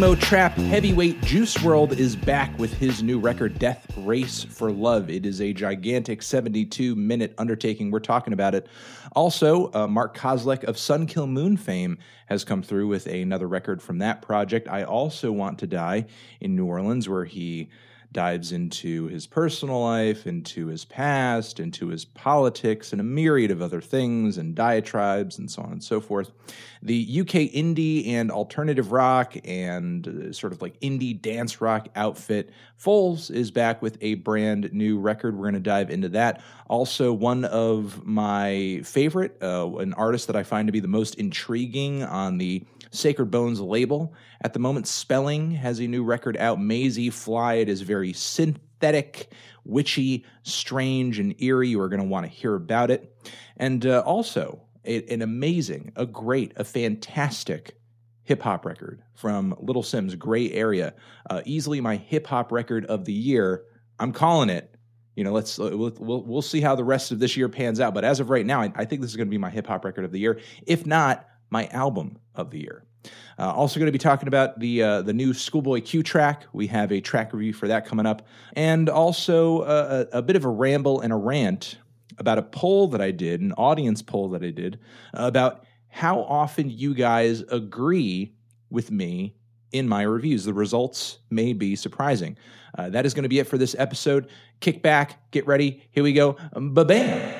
emo trap heavyweight Juice WRLD is back with his new record, Death Race for Love. It is a gigantic 72 minute undertaking. We're talking about it. Also, uh, Mark Kozelek of Sun Kil Moon fame has come through with another record from that project. I also Want to Die in New Orleans, where he dives into his personal life, into his past, into his politics, and a myriad of other things and diatribes and so on and so forth. The UK indie and alternative rock and uh, sort of like indie dance rock outfit Foals is back with a brand new record. We're going to dive into that. Also, one of my favorite, uh, an artist that I find to be the most intriguing on the Sacred Bones label. At the moment, Spellling has a new record out, Mazy Fly. It is very synthetic, witchy, strange, and eerie. You are going to want to hear about it. And uh, also, a, an amazing, a great, a fantastic hip hop record from Little Simz, GREY Area. Uh, easily my hip hop record of the year. I'm calling it. You know, let's uh, we'll, we'll, we'll see how the rest of this year pans out. But as of right now, I, I think this is going to be my hip hop record of the year. If not, my album of the year. Uh, also, going to be talking about the uh, the new ScHoolboy Q track. We have a track review for that coming up, and also uh, a, a, bit of a ramble and a rant about a poll that I did, an audience poll that I did about how often you guys agree with me in my reviews. The results may be surprising. Uh, that is going to be it for this episode. Kick back, get ready. Here we go. Ba bam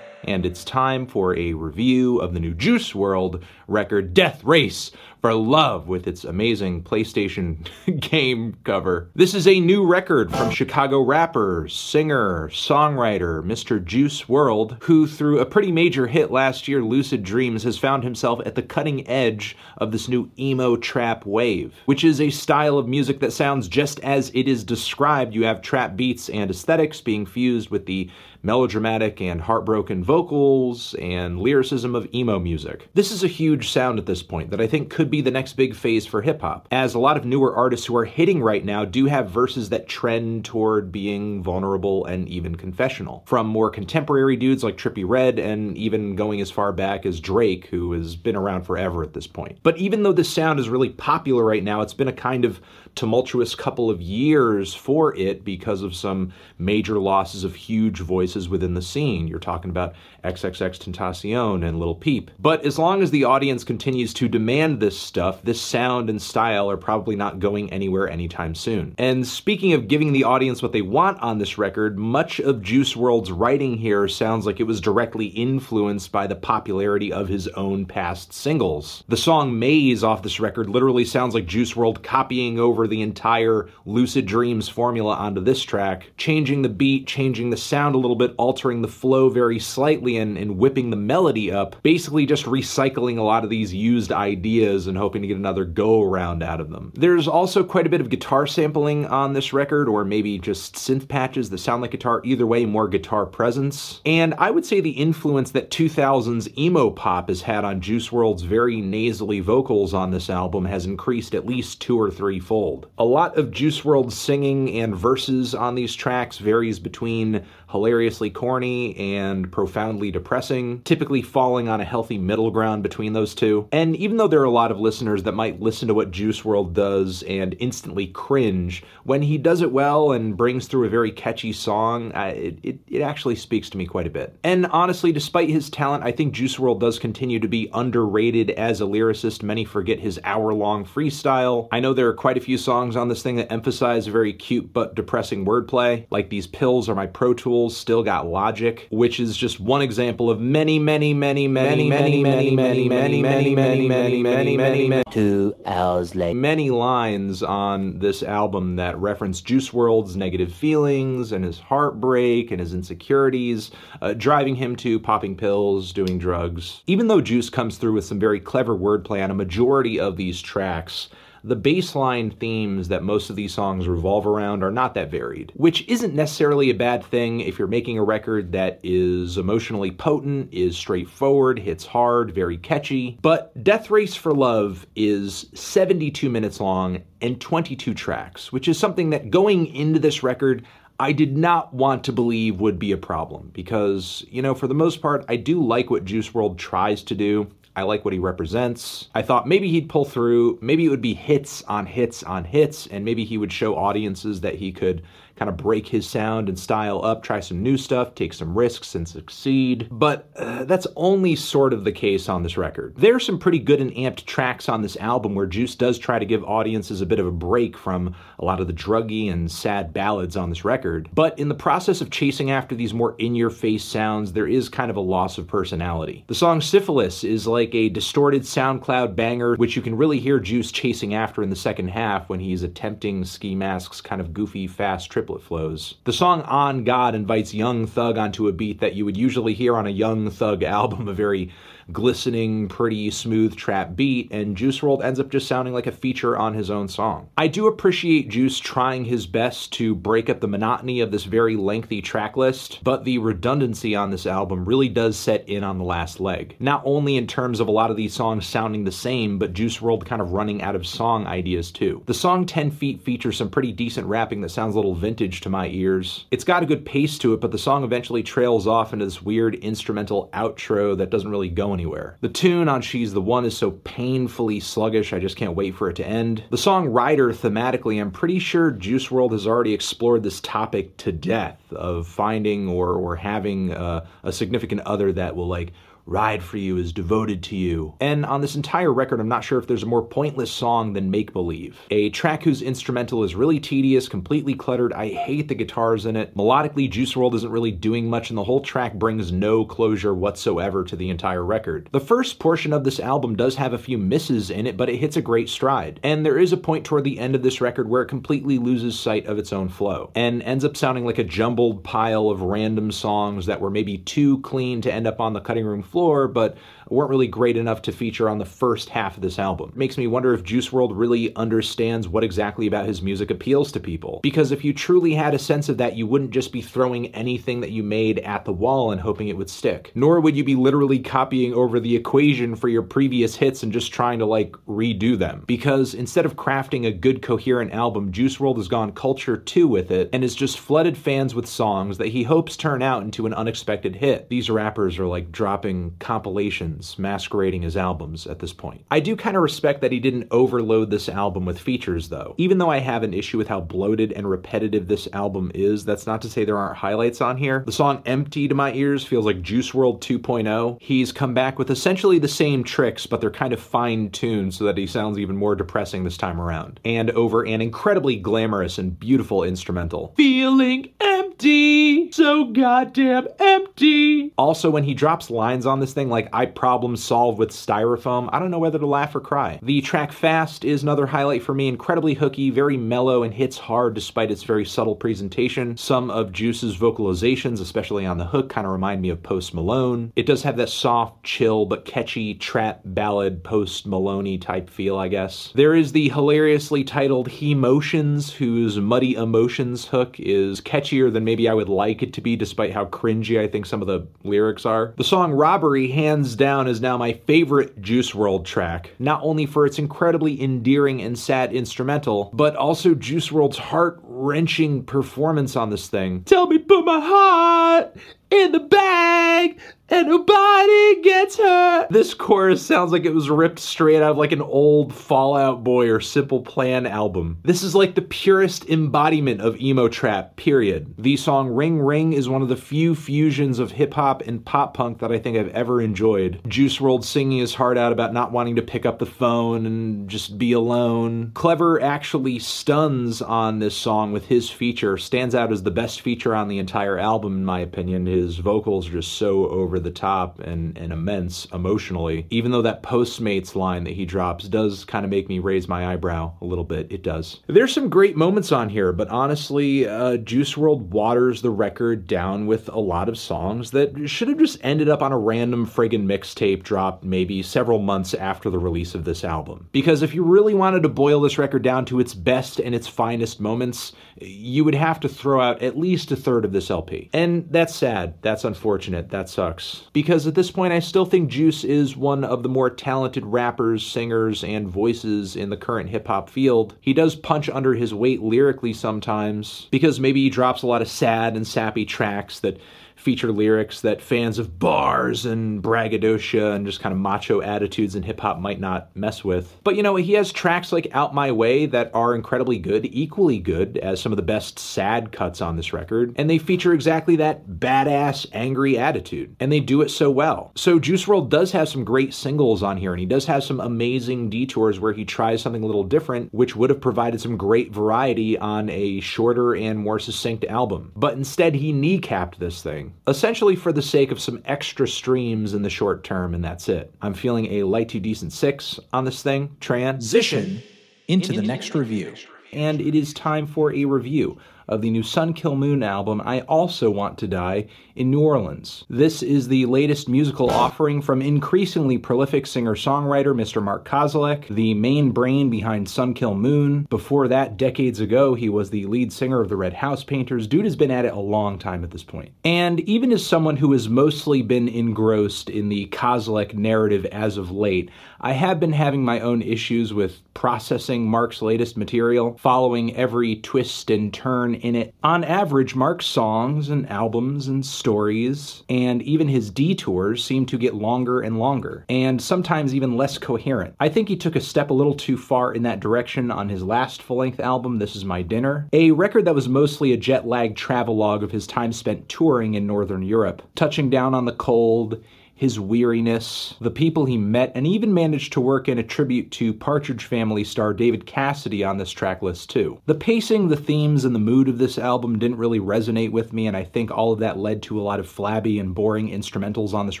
and it's time for a review of the new Juice WRLD record, Death Race for Love, with its amazing PlayStation game cover. This is a new record from Chicago rapper, singer, songwriter, Mr. Juice WRLD, who, through a pretty major hit last year, Lucid Dreams, has found himself at the cutting edge of this new emo trap wave, which is a style of music that sounds just as it is described. You have trap beats and aesthetics being fused with the melodramatic and heartbroken vocals and lyricism of emo music. This is a huge sound at this point that I think could be the next big phase for hip hop, as a lot of newer artists who are hitting right now do have verses that trend toward being vulnerable and even confessional. From more contemporary dudes like Trippie Redd and even going as far back as Drake, who has been around forever at this point. But even though this sound is really popular right now, it's been a kind of tumultuous couple of years for it because of some major losses of huge voices within the scene. You're talking about XXXTentacion and Lil Peep. But as long as the audience continues to demand this stuff, this sound and style are probably not going anywhere anytime soon. And speaking of giving the audience what they want on this record, much of Juice WRLD's writing here sounds like it was directly influenced by the popularity of his own past singles. The song Maze off this record literally sounds like Juice WRLD copying over the entire Lucid Dreams formula onto this track, changing the beat, changing the sound a little bit, altering the flow very slightly, and, whipping the melody up. Basically, just recycling a lot of these used ideas and hoping to get another go around out of them. There's also quite a bit of guitar sampling on this record, or maybe just synth patches that sound like guitar. Either way, more guitar presence. And I would say the influence that 2000s emo pop has had on Juice WRLD's very nasally vocals on this album has increased at least two or three fold. A lot of Juice WRLD's singing and verses on these tracks varies between hilariously corny and profoundly depressing, typically falling on a healthy middle ground between those two. And even though there are a lot of listeners that might listen to what Juice WRLD does and instantly cringe, when he does it well and brings through a very catchy song, uh, it, it, it actually speaks to me quite a bit. And honestly, despite his talent, I think Juice WRLD does continue to be underrated as a lyricist. Many forget his hour long freestyle. I know there are quite a few songs on this thing that emphasize very cute but depressing wordplay, like These Pills Are My Pro Tools, Still Got Logic, which is just one example of many, many, many, many, many, many, many, many, many, many, many, many, many, many, two hours later. Many lines on this album that reference Juice WRLD's negative feelings and his heartbreak and his insecurities, uh, driving him to popping pills, doing drugs. Even though Juice comes through with some very clever wordplay on a majority of these tracks, the baseline themes that most of these songs revolve around are not that varied, which isn't necessarily a bad thing if you're making a record that is emotionally potent, is straightforward, hits hard, very catchy. But Death Race for Love is 72 minutes long and 22 tracks, which is something that going into this record, I did not want to believe would be a problem because, you know, for the most part, I do like what Juice WRLD tries to do. I like what he represents. I thought maybe he'd pull through, maybe it would be hits on hits on hits, and maybe he would show audiences that he could kind of break his sound and style up, try some new stuff, take some risks, and succeed. But uh, that's only sort of the case on this record. There are some pretty good and amped tracks on this album where Juice does try to give audiences a bit of a break from a lot of the druggy and sad ballads on this record. But in the process of chasing after these more in your face sounds, there is kind of a loss of personality. The song Syphilis is like a distorted SoundCloud banger, which you can really hear Juice chasing after in the second half when he's attempting Ski Mask's kind of goofy, fast trip triplet flows. The song On God invites Young Thug onto a beat that you would usually hear on a Young Thug album, a very glistening, pretty, smooth trap beat, and Juice WRLD ends up just sounding like a feature on his own song. I do appreciate Juice trying his best to break up the monotony of this very lengthy track list, but the redundancy on this album really does set in on the last leg. Not only in terms of a lot of these songs sounding the same, but Juice WRLD kind of running out of song ideas too. The song 10 Feet features some pretty decent rapping that sounds a little vintage to my ears. It's got a good pace to it, but the song eventually trails off into this weird instrumental outro that doesn't really go anywhere. The tune on She's the One is so painfully sluggish, I just can't wait for it to end. The song Rider, thematically, I'm pretty sure Juice WRLD has already explored this topic to death of finding or, or having a, a significant other that will like Ride for You is devoted to you. And on this entire record, I'm not sure if there's a more pointless song than Make Believe. A track whose instrumental is really tedious, completely cluttered. I hate the guitars in it. Melodically, Juice WRLD isn't really doing much, and the whole track brings no closure whatsoever to the entire record. The first portion of this album does have a few misses in it, but it hits a great stride. And there is a point toward the end of this record where it completely loses sight of its own flow and ends up sounding like a jumbled pile of random songs that were maybe too clean to end up on the cutting room floor, but weren't really great enough to feature on the first half of this album. It makes me wonder if Juice WRLD really understands what exactly about his music appeals to people. Because if you truly had a sense of that, you wouldn't just be throwing anything that you made at the wall and hoping it would stick. Nor would you be literally copying over the equation for your previous hits and just trying to like redo them. Because instead of crafting a good coherent album, Juice WRLD has gone culture 2 with it and has just flooded fans with songs that he hopes turn out into an unexpected hit. These rappers are like dropping compilations masquerading as albums at this point. I do kind of respect that he didn't overload this album with features, though. Even though I have an issue with how bloated and repetitive this album is, that's not to say there aren't highlights on here. The song Empty to my ears feels like Juice WRLD 2.0. He's come back with essentially the same tricks, but they're kind of fine tuned so that he sounds even more depressing this time around. And over an incredibly glamorous and beautiful instrumental. Feeling empty, so goddamn empty. Also, when he drops lines on this thing like, I problem solve with styrofoam, I don't know whether to laugh or cry. The track Fast is another highlight for me, incredibly hooky, very mellow, and hits hard despite its very subtle presentation. Some of Juice's vocalizations, especially on the hook, kind of remind me of Post Malone. It does have that soft, chill, but catchy trap ballad Post Maloney type feel, I guess. There is the hilariously titled HeMotions, whose muddy emotions hook is catchier than maybe I would like it to be, despite how cringy I think some of the lyrics are. The song Robbery, hands down, is now my favorite Juice WRLD track, not only for its incredibly endearing and sad instrumental, but also Juice WRLD's heart wrenching performance on this thing. Tell me, put my heart in the bag and nobody gets hurt. This chorus sounds like it was ripped straight out of like an old Fall Out Boy or Simple Plan album. This is like the purest embodiment of emo trap, period. The song Ring Ring is one of the few fusions of hip hop and pop punk that I think I've ever enjoyed. Juice WRLD singing his heart out about not wanting to pick up the phone and just be alone. Clever actually stuns on this song with his feature, stands out as the best feature on the entire album, in my opinion. His his vocals are just so over the top and, and immense emotionally. Even though that Postmates line that he drops does kind of make me raise my eyebrow a little bit, it does. There's some great moments on here, but honestly, uh, Juice WRLD waters the record down with a lot of songs that should have just ended up on a random friggin' mixtape dropped maybe several months after the release of this album. Because if you really wanted to boil this record down to its best and its finest moments, you would have to throw out at least a third of this LP. And that's sad. That's unfortunate. That sucks. Because at this point, I still think Juice is one of the more talented rappers, singers, and voices in the current hip hop field. He does punch under his weight lyrically sometimes, because maybe he drops a lot of sad and sappy tracks that feature lyrics that fans of bars and braggadocio and just kind of macho attitudes in hip hop might not mess with. But you know, he has tracks like Out My Way that are incredibly good, equally good as some of the best sad cuts on this record, and they feature exactly that badass, angry attitude. And they do it so well. So Juice WRLD does have some great singles on here, and he does have some amazing detours where he tries something a little different, which would have provided some great variety on a shorter and more succinct album. But instead, he kneecapped this thing, essentially for the sake of some extra streams in the short term, and that's it. I'm feeling a light to decent six on this thing. Transition into the next review. And it is time for a review of the new Sun Kil Moon album, I Also Want to Die in New Orleans. This is the latest musical offering from increasingly prolific singer songwriter Mr. Mark Kozelek, the main brain behind Sun Kil Moon. Before that, decades ago, he was the lead singer of the Red House Painters. Dude has been at it a long time at this point. And even as someone who has mostly been engrossed in the Kozelek narrative as of late, I have been having my own issues with processing Mark's latest material, following every twist and turn in it. On average, Mark's songs and albums and stories, and even his detours seem to get longer and longer, and sometimes even less coherent. I think he took a step a little too far in that direction on his last full length album, This Is My Dinner, a record that was mostly a jet lagged travelogue of his time spent touring in Northern Europe, touching down on the cold his weariness, the people he met, and even managed to work in a tribute to Partridge Family star David Cassidy on this track list too. The pacing, the themes, and the mood of this album didn't really resonate with me, and I think all of that led to a lot of flabby and boring instrumentals on this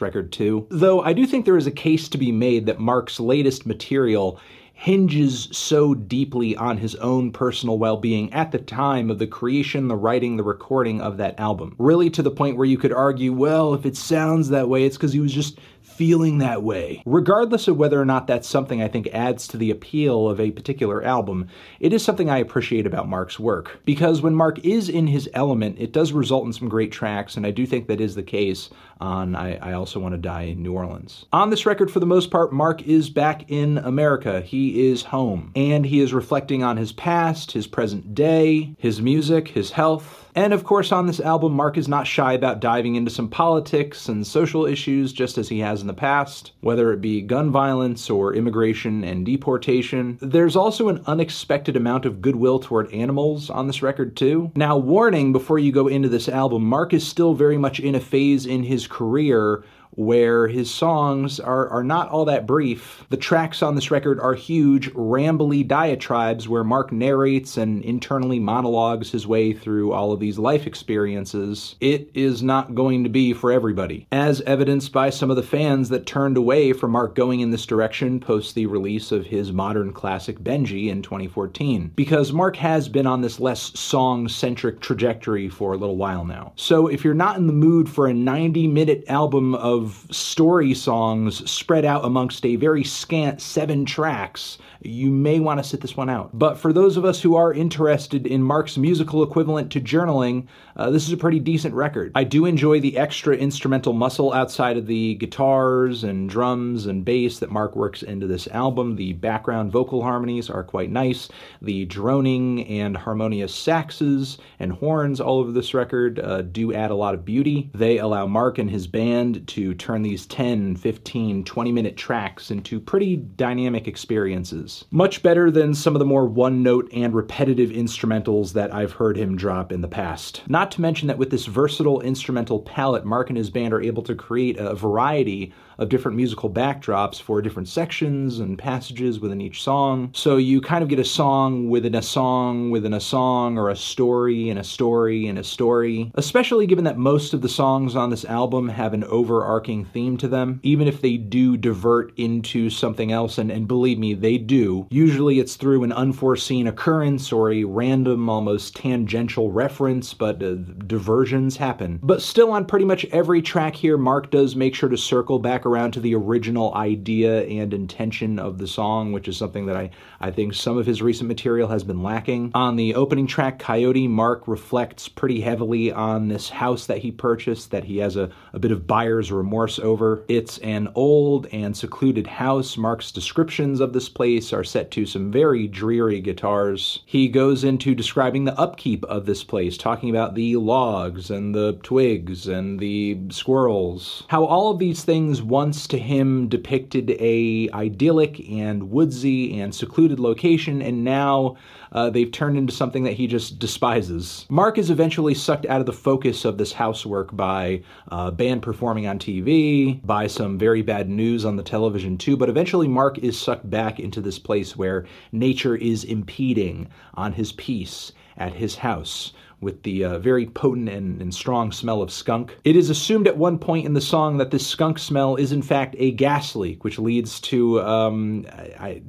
record too. Though I do think there is a case to be made that Mark's latest material hinges so deeply on his own personal well being at the time of the creation, the writing, the recording of that album. Really to the point where you could argue, well, if it sounds that way, it's because he was just feeling that way. Regardless of whether or not that's something I think adds to the appeal of a particular album, it is something I appreciate about Mark's work. Because when Mark is in his element, it does result in some great tracks, and I do think that is the case on I, I Also Want to Die in New Orleans. On this record, for the most part, Mark is back in America. He is home. And he is reflecting on his past, his present day, his music, his health, and of course, on this album, Mark is not shy about diving into some politics and social issues just as he has in the past, whether it be gun violence or immigration and deportation. There's also an unexpected amount of goodwill toward animals on this record, too. Now, warning before you go into this album, Mark is still very much in a phase in his career where his songs are, are not all that brief. The tracks on this record are huge, rambly diatribes where Mark narrates and internally monologues his way through all of these life experiences. It is not going to be for everybody, as evidenced by some of the fans that turned away from Mark going in this direction post the release of his modern classic Benji in 2014. Because Mark has been on this less song centric trajectory for a little while now. So if you're not in the mood for a 90 minute album of story songs spread out amongst a very scant seven tracks, you may want to sit this one out. But for those of us who are interested in Mark's musical equivalent to journaling, uh, this is a pretty decent record. I do enjoy the extra instrumental muscle outside of the guitars and drums and bass that Mark works into this album. The background vocal harmonies are quite nice. The droning and harmonious saxes and horns all over this record uh, do add a lot of beauty. They allow Mark and his band to turn these 10, 15, 20 minute tracks into pretty dynamic experiences. Much better than some of the more one note and repetitive instrumentals that I've heard him drop in the past. Not to mention that with this versatile instrumental palette, Mark and his band are able to create a variety of different musical backdrops for different sections and passages within each song. So you kind of get a song within a song within a song, or a story and a story and a story. Especially given that most of the songs on this album have an overarching theme to them, even if they do divert into something else, and, and believe me, they do. Usually it's through an unforeseen occurrence or a random, almost tangential reference, but uh, diversions happen. But still, on pretty much every track here, Mark does make sure to circle back around to the original idea and intention of the song, which is something that I, I think some of his recent material has been lacking. On the opening track, Coyote, Mark reflects pretty heavily on this house that he purchased that he has a, a bit of buyer's remorse over. It's an old and secluded house. Mark's descriptions of this place are set to some very dreary guitars. He goes into describing the upkeep of this place, talking about the logs and the twigs and the squirrels. How all of these things once to him depicted a idyllic and woodsy and secluded location, and now uh, they've turned into something that he just despises. Mark is eventually sucked out of the focus of this housework by uh, band performing on TV, by some very bad news on the television too, but eventually Mark is sucked back into this place where nature is impeding on his peace at his house with the uh, very potent and, and, strong smell of skunk. It is assumed at one point in the song that this skunk smell is in fact a gas leak, which leads to um, I, I,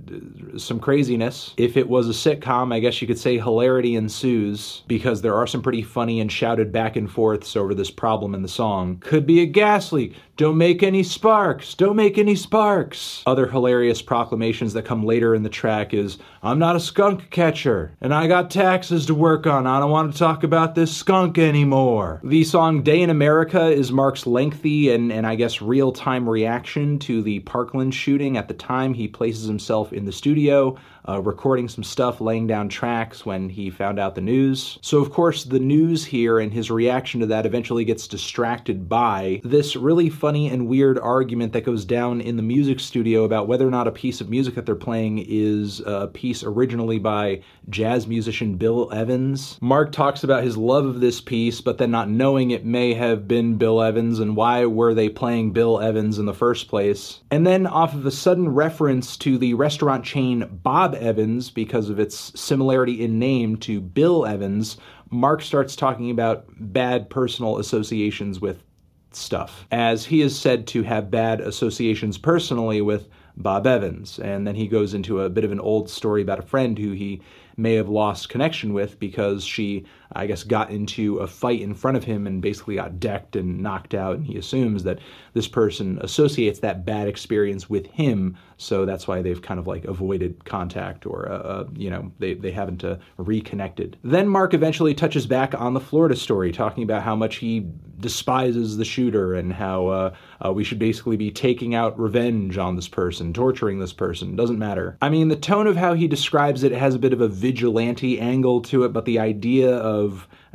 some craziness. If it was a sitcom, I guess you could say hilarity ensues because there are some pretty funny and shouted back and forths over this problem in the song. Could be a gas leak. Don't make any sparks. Don't make any sparks. Other hilarious proclamations that come later in the track is I'm not a skunk catcher and I got taxes to work on. I don't want to talk about this skunk anymore. The song Day in America is Mark's lengthy and, and I guess real time reaction to the Parkland shooting. At the time, he places himself in the studio uh, recording some stuff, laying down tracks when he found out the news. So, of course, the news here and his reaction to that eventually gets distracted by this really funny and weird argument that goes down in the music studio about whether or not a piece of music that they're playing is a piece originally by jazz musician Bill Evans. Mark talks about his love of this piece, but then not knowing it may have been Bill Evans and why were they playing Bill Evans in the first place. And then, off of a sudden reference to the restaurant chain Bob Evans because of its similarity in name to Bill Evans, Mark starts talking about bad personal associations with stuff, as he is said to have bad associations personally with Bob Evans. And then he goes into a bit of an old story about a friend who he may have lost connection with because she, I guess, got into a fight in front of him and basically got decked and knocked out. And he assumes that this person associates that bad experience with him, so that's why they've kind of like avoided contact or, uh, uh, you know, they, they haven't uh, reconnected. Then Mark eventually touches back on the Florida story, talking about how much he despises the shooter and how uh, uh, we should basically be taking out revenge on this person, torturing this person. Doesn't matter. I mean, the tone of how he describes it has a bit of a vigilante angle to it, but the idea of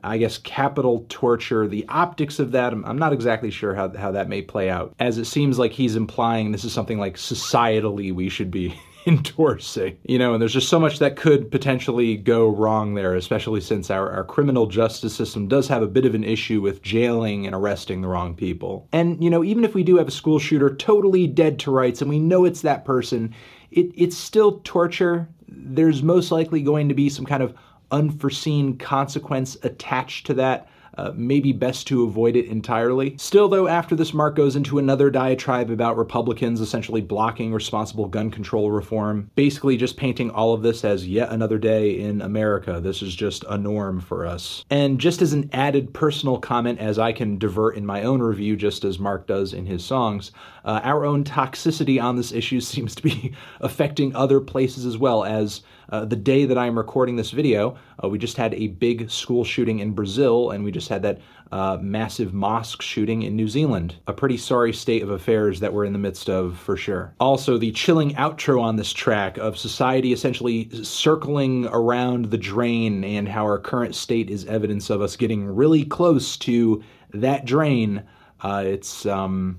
I guess, capital torture, the optics of that, I'm, I'm, not exactly sure how, how that may play out, as it seems like he's implying this is something like societally we should be endorsing. You know, and there's just so much that could potentially go wrong there, especially since our, our criminal justice system does have a bit of an issue with jailing and arresting the wrong people. And, you know, even if we do have a school shooter totally dead to rights and we know it's that person, it, it's still torture. There's most likely going to be some kind of unforeseen consequence attached to that uh, maybe best to avoid it entirely. Still, though, after this, Mark goes into another diatribe about Republicans essentially blocking responsible gun control reform, basically just painting all of this as yet another day in America. This is just a norm for us. And just as an added personal comment, as I can divert in my own review, just as Mark does in his songs, uh, our own toxicity on this issue seems to be affecting other places as well, as uh, the day that I'm recording this video, uh, we just had a big school shooting in Brazil, and we just had that uh, massive mosque shooting in New Zealand. A pretty sorry state of affairs that we're in the midst of, for sure. Also, the chilling outro on this track of society essentially circling around the drain and how our current state is evidence of us getting really close to that drain. Uh, it's um,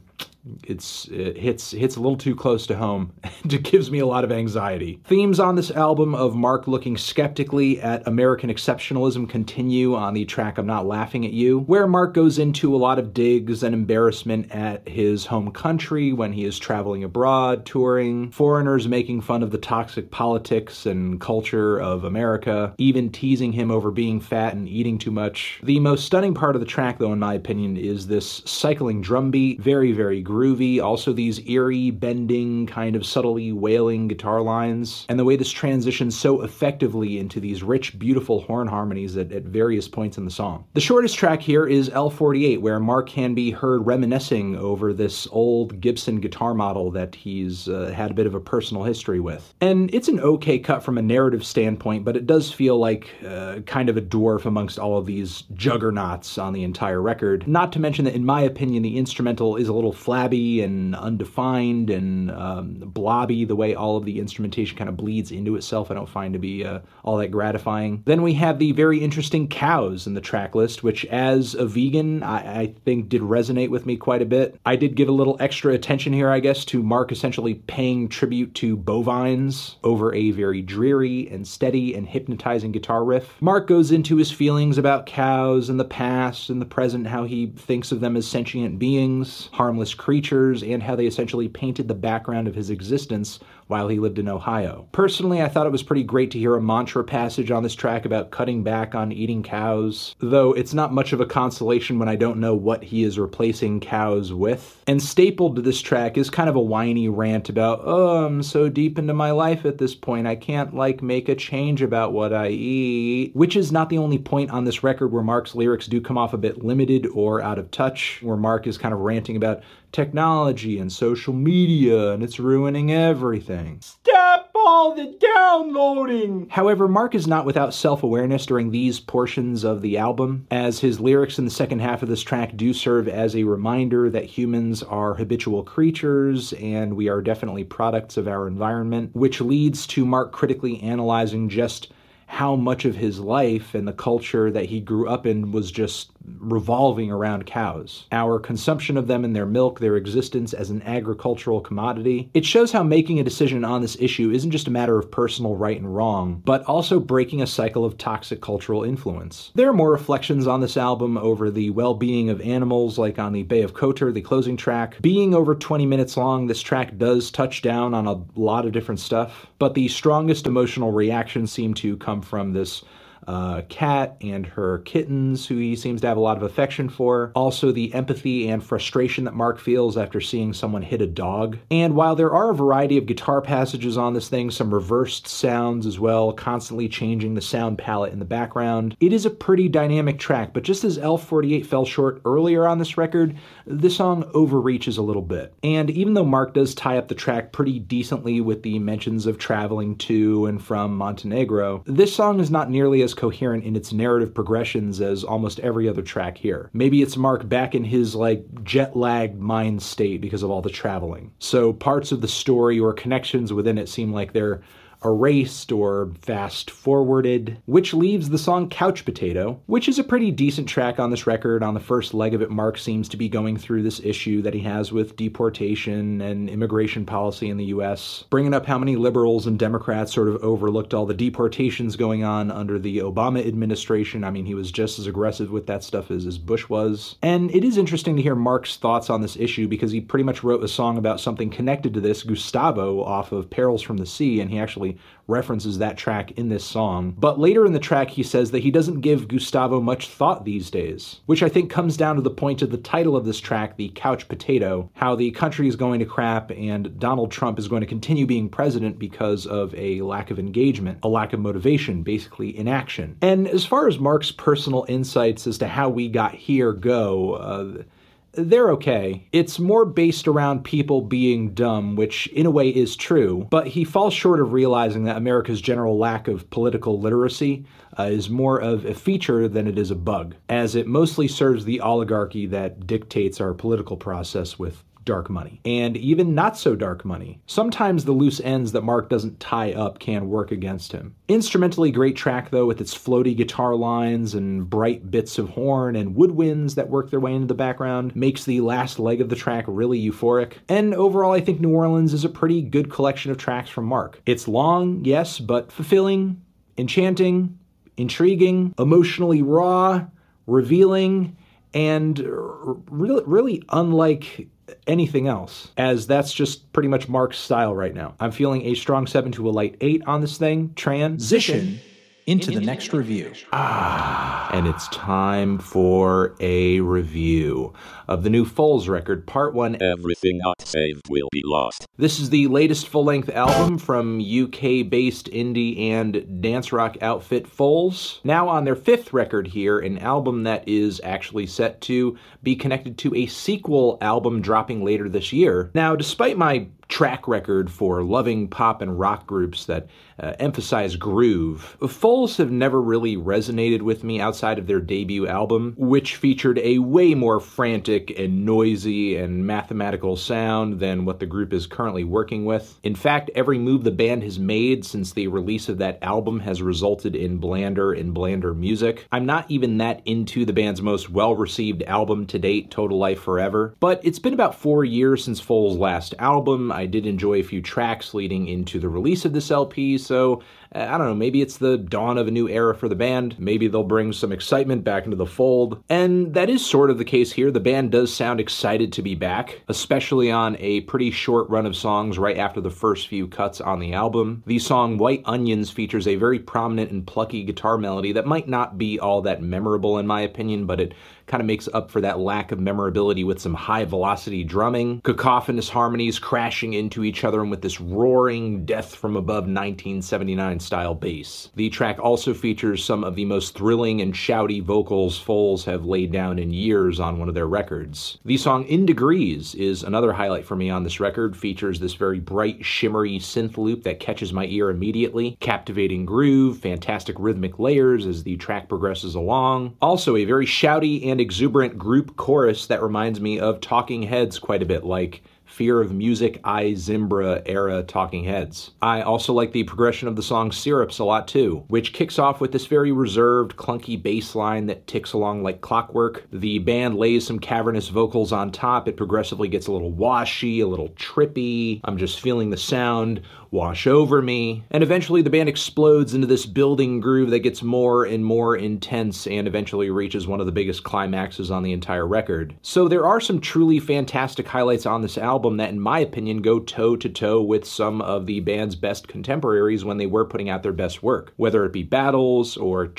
it's it hits hits a little too close to home and it gives me a lot of anxiety. Themes on this album of Mark looking skeptically at American exceptionalism continue on the track I'm Not Laughing at You, where Mark goes into a lot of digs and embarrassment at his home country when he is traveling abroad, touring, foreigners making fun of the toxic politics and culture of America, even teasing him over being fat and eating too much. The most stunning part of the track though in my opinion is this cycling drum beat, very very groovy. Also, these eerie, bending, kind of subtly wailing guitar lines. And the way this transitions so effectively into these rich, beautiful horn harmonies at, at various points in the song. The shortest track here is L48, where Mark can be heard reminiscing over this old Gibson guitar model that he's uh, had a bit of a personal history with. And it's an okay cut from a narrative standpoint, but it does feel like uh, kind of a dwarf amongst all of these juggernauts on the entire record. Not to mention that, in my opinion, the instrumental is a little flabby and undefined and um, blobby the way all of the instrumentation kind of bleeds into itself. I don't find to be uh, all that gratifying. Then we have the very interesting cows in the track list, which, as a vegan, I, I think did resonate with me quite a bit. I did give a little extra attention here, I guess, to Mark essentially paying tribute to bovines over a very dreary and steady and hypnotizing guitar riff. Mark goes into his feelings about cows in the past and the present, how he thinks of them as sentient beings, harmless creatures, and how they essentially painted the background of his existence while he lived in Ohio. Personally, I thought it was pretty great to hear a mantra passage on this track about cutting back on eating cows, though it's not much of a consolation when I don't know what he is replacing cows with. And stapled to this track is kind of a whiny rant about, oh, I'm so deep into my life at this point, I can't like make a change about what I eat. Which is not the only point on this record where Mark's lyrics do come off a bit limited or out of touch, where Mark is kind of ranting about technology and social media and it's ruining everything. Stop all the downloading! However, Mark is not without self awareness during these portions of the album, as his lyrics in the second half of this track do serve as a reminder that humans are habitual creatures and we are definitely products of our environment, which leads to Mark critically analyzing just how much of his life and the culture that he grew up in was just revolving around cows. Our consumption of them and their milk, their existence as an agricultural commodity. It shows how making a decision on this issue isn't just a matter of personal right and wrong, but also breaking a cycle of toxic cultural influence. There are more reflections on this album over the well being of animals, like on the Bay of Kotor, the closing track. Being over 20 minutes long, this track does touch down on a lot of different stuff, but the strongest emotional reactions seem to come from this uh, cat and her kittens, who he seems to have a lot of affection for. Also, the empathy and frustration that Mark feels after seeing someone hit a dog. And while there are a variety of guitar passages on this thing, some reversed sounds as well, constantly changing the sound palette in the background, it is a pretty dynamic track. But just as L48 fell short earlier on this record, this song overreaches a little bit. And even though Mark does tie up the track pretty decently with the mentions of traveling to and from Montenegro, this song is not nearly as coherent in its narrative progressions as almost every other track here. Maybe it's Mark back in his like jet lagged mind state because of all the traveling. So parts of the story or connections within it seem like they're erased or fast forwarded, which leaves the song Couch Potato, which is a pretty decent track on this record. On the first leg of it, Mark seems to be going through this issue that he has with deportation and immigration policy in the US, bringing up how many liberals and Democrats sort of overlooked all the deportations going on under the Obama administration. I mean, he was just as aggressive with that stuff as, as Bush was. And it is interesting to hear Mark's thoughts on this issue because he pretty much wrote a song about something connected to this, Gustavo, off of Perils from the Sea, and he actually references that track in this song. But later in the track, he says that he doesn't give Gustavo much thought these days, which I think comes down to the point of the title of this track, The Couch Potato, how the country is going to crap and Donald Trump is going to continue being president because of a lack of engagement, a lack of motivation, basically inaction. And as far as Mark's personal insights as to how we got here go, uh, they're okay. It's more based around people being dumb, which in a way is true, but he falls short of realizing that America's general lack of political literacy uh, is more of a feature than it is a bug, as it mostly serves the oligarchy that dictates our political process with dark money, and even not so dark money. Sometimes the loose ends that Mark doesn't tie up can work against him. Instrumentally great track though, with its floaty guitar lines and bright bits of horn and woodwinds that work their way into the background, makes the last leg of the track really euphoric. And overall, I think New Orleans is a pretty good collection of tracks from Mark. It's long, yes, but fulfilling, enchanting, intriguing, emotionally raw, revealing, and really, really unlike anything else, as that's just pretty much Mark's style right now. I'm feeling a strong 7 to a light 8 on this thing. Transition into the next review. Ah, and it's time for a review of the new Foals record, Part 1 Everything Not Saved Will Be Lost. This is the latest full length album from UK based indie and dance rock outfit Foals. Now on their fifth record here, an album that is actually set to be connected to a sequel album dropping later this year. Now, despite my track record for loving pop and rock groups that uh, emphasize groove. Foals have never really resonated with me outside of their debut album, which featured a way more frantic and noisy and mathematical sound than what the group is currently working with. In fact, every move the band has made since the release of that album has resulted in blander and blander music. I'm not even that into the band's most well received album to date, Total Life Forever, but it's been about four years since Foals' last album. I did enjoy a few tracks leading into the release of this LP, so Uh, I don't know, maybe it's the dawn of a new era for the band. Maybe they'll bring some excitement back into the fold. And that is sort of the case here. The band does sound excited to be back, especially on a pretty short run of songs right after the first few cuts on the album. The song White Onions features a very prominent and plucky guitar melody that might not be all that memorable in my opinion, but it kind of makes up for that lack of memorability with some high velocity drumming, cacophonous harmonies crashing into each other, and with this roaring death from above 1979 style bass. The track also features some of the most thrilling and shouty vocals Foals have laid down in years on one of their records. The song In Degrees is another highlight for me on this record, features this very bright, shimmery synth loop that catches my ear immediately, captivating groove, fantastic rhythmic layers as the track progresses along. Also, a very shouty and exuberant group chorus that reminds me of Talking Heads quite a bit, like Fear of Music, I Zimbra era Talking Heads. I also like the progression of the song Syrups a lot too, which kicks off with this very reserved, clunky bass line that ticks along like clockwork. The band lays some cavernous vocals on top. It progressively gets a little washy, a little trippy. I'm just feeling the sound wash over me. And eventually the band explodes into this building groove that gets more and more intense and eventually reaches one of the biggest climaxes on the entire record. So there are some truly fantastic highlights on this album that, in my opinion, go toe to toe with some of the band's best contemporaries when they were putting out their best work. Whether it be Battles or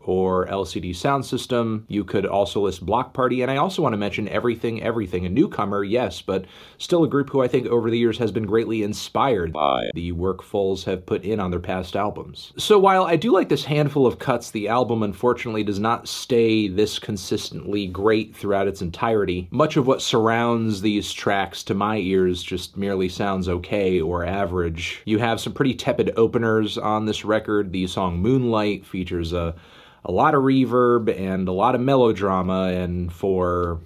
or LCD Soundsystem. you could also list Bloc Party, and I also want to mention Everything Everything, a newcomer, yes, but still a group who I think over the years has been greatly inspired uh, by the work Foals have put in on their past albums. So while I do like this handful of cuts, the album unfortunately does not stay this consistently great throughout its entirety. Much of what surrounds these tracks to my ears just merely sounds okay or average. You have some pretty tepid openers on this record. The song Moonlight features a a lot of reverb and a lot of melodrama, and for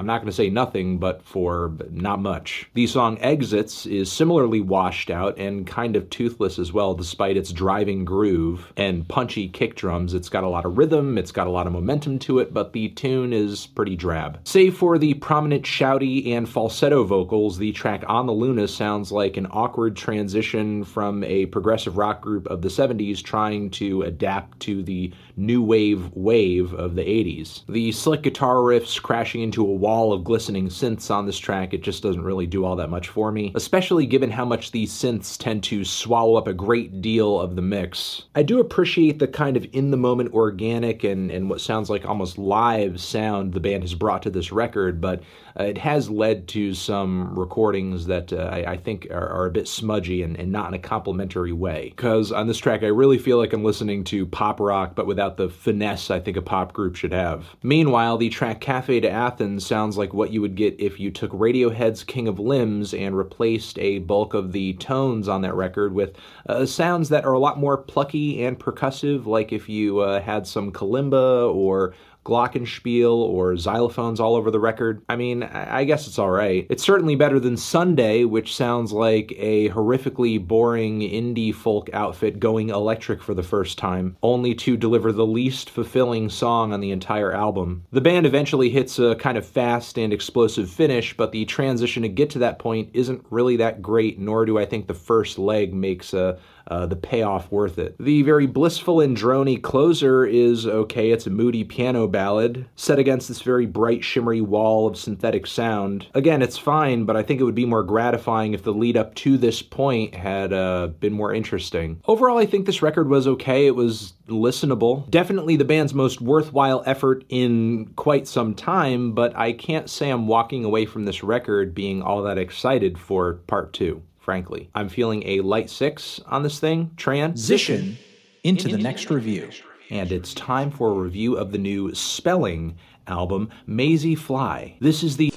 I'm not going to say nothing, but for not much. The song Exits is similarly washed out and kind of toothless as well, despite its driving groove and punchy kick drums. It's got a lot of rhythm, it's got a lot of momentum to it, but the tune is pretty drab. Save for the prominent shouty and falsetto vocals, the track On the Luna sounds like an awkward transition from a progressive rock group of the 70s trying to adapt to the new wave wave of the 80s. The slick guitar riffs crashing into a wall of glistening synths on this track, it just doesn't really do all that much for me, especially given how much these synths tend to swallow up a great deal of the mix. I do appreciate the kind of in the moment organic and, and what sounds like almost live sound the band has brought to this record, but it has led to some recordings that uh, I, I, think are, are, a bit smudgy and, and not in a complimentary way. Because on this track, I really feel like I'm listening to pop rock, but without the finesse I think a pop group should have. Meanwhile, the track Cafe D'Athens sounds like what you would get if you took Radiohead's King of Limbs and replaced a bulk of the tones on that record with uh, sounds that are a lot more plucky and percussive, like if you uh, had some kalimba or glockenspiel or xylophones all over the record. I mean, I guess it's alright. It's certainly better than Sunday, which sounds like a horrifically boring indie folk outfit going electric for the first time, only to deliver the least fulfilling song on the entire album. The band eventually hits a kind of fast and explosive finish, but the transition to get to that point isn't really that great, nor do I think the first leg makes a uh, the payoff worth it. The very blissful and drony closer is okay. It's a moody piano ballad set against this very bright, shimmery wall of synthetic sound. Again, it's fine, but I think it would be more gratifying if the lead up to this point had uh, been more interesting. Overall, I think this record was okay. It was listenable. Definitely the band's most worthwhile effort in quite some time, but I can't say I'm walking away from this record being all that excited for part two frankly. I'm feeling a light six on this thing. Transition into the next review. And it's time for a review of the new Spellling album, Mazy Fly. This is the